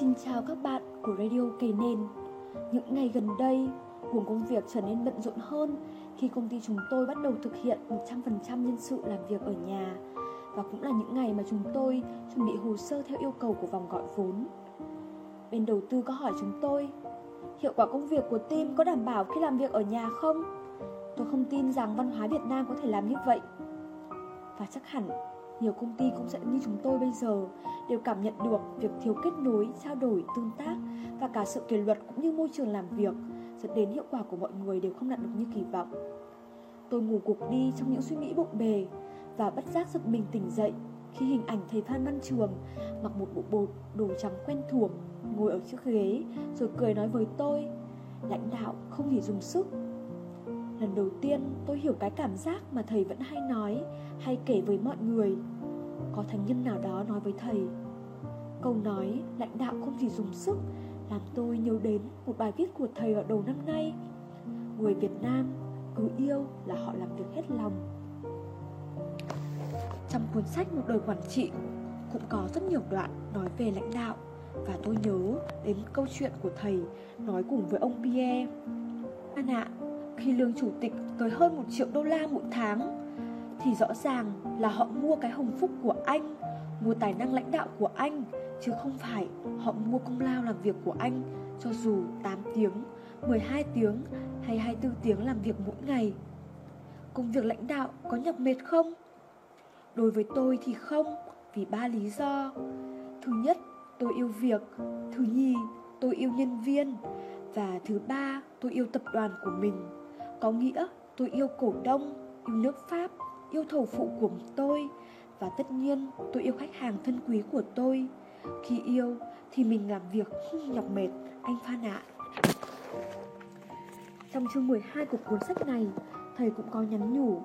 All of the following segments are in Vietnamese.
Xin chào các bạn của Radio Kề Nền Những ngày gần đây, nguồn công việc trở nên bận rộn hơn khi công ty chúng tôi bắt đầu thực hiện 100% nhân sự làm việc ở nhà và cũng là những ngày mà chúng tôi chuẩn bị hồ sơ theo yêu cầu của vòng gọi vốn. Bên đầu tư có hỏi chúng tôi Hiệu quả công việc của team có đảm bảo khi làm việc ở nhà không? Tôi không tin rằng văn hóa Việt Nam có thể làm như vậy Và chắc hẳn nhiều công ty cũng sẽ như chúng tôi bây giờ đều cảm nhận được việc thiếu kết nối, trao đổi, tương tác và cả sự kỷ luật cũng như môi trường làm việc dẫn đến hiệu quả của mọi người đều không đạt được như kỳ vọng. Tôi ngủ gục đi trong những suy nghĩ bộn bề và bất giác giật mình tỉnh dậy khi hình ảnh thầy Phan Văn Trường mặc một bộ bột đồ trắng quen thuộc ngồi ở chiếc ghế rồi cười nói với tôi lãnh đạo không chỉ dùng sức lần đầu tiên tôi hiểu cái cảm giác mà thầy vẫn hay nói hay kể với mọi người. Có thánh nhân nào đó nói với thầy câu nói lãnh đạo không chỉ dùng sức làm tôi nhớ đến một bài viết của thầy ở đầu năm nay. Người việt nam cứ yêu là họ làm việc hết lòng. Trong cuốn sách một đời quản trị cũng có rất nhiều đoạn nói về lãnh đạo và tôi nhớ đến câu chuyện của thầy nói cùng với ông Pierre. Anh ạ, khi lương chủ tịch tới hơn một triệu đô la mỗi tháng Thì rõ ràng là họ mua cái hồng phúc của anh Mua tài năng lãnh đạo của anh Chứ không phải họ mua công lao làm việc của anh Cho dù 8 tiếng, 12 tiếng hay 24 tiếng làm việc mỗi ngày. Công việc lãnh đạo có nhọc mệt không? Đối với tôi thì không Vì ba lý do. Thứ nhất tôi yêu việc. Thứ nhì tôi yêu nhân viên. Và thứ ba tôi yêu tập đoàn của mình có nghĩa tôi yêu cổ đông yêu nước pháp yêu thầu phụ của tôi và tất nhiên tôi yêu khách hàng thân quý của tôi khi yêu thì mình làm việc không nhọc mệt anh Phan ạ Trong chương 12 của cuốn sách này Thầy cũng có nhắn nhủ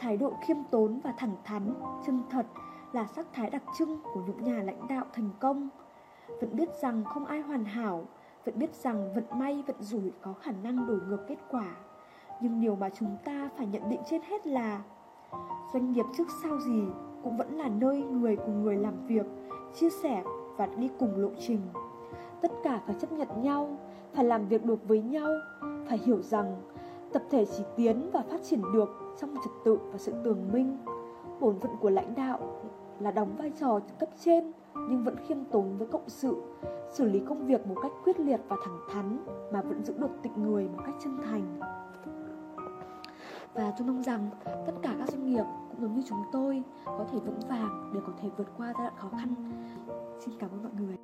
Thái độ khiêm tốn và thẳng thắn, chân thật là sắc thái đặc trưng của những nhà lãnh đạo thành công. Vẫn biết rằng không ai hoàn hảo, vẫn biết rằng vận may vận rủi có khả năng đổi ngược kết quả. Nhưng điều mà chúng ta phải nhận định trên hết là doanh nghiệp trước sau gì cũng vẫn là nơi người cùng người làm việc, chia sẻ và đi cùng lộ trình. Tất cả phải chấp nhận nhau, phải làm việc được với nhau, phải hiểu rằng tập thể chỉ tiến và phát triển được trong trật tự và sự tường minh. Bổn phận của lãnh đạo là đóng vai trò cấp trên nhưng vẫn khiêm tốn với cộng sự, xử lý công việc một cách quyết liệt và thẳng thắn mà vẫn giữ được tịnh người một cách chân thành. Và tôi mong rằng tất cả các doanh nghiệp cũng giống như chúng tôi có thể vững vàng để có thể vượt qua giai đoạn khó khăn. Xin cảm ơn mọi người.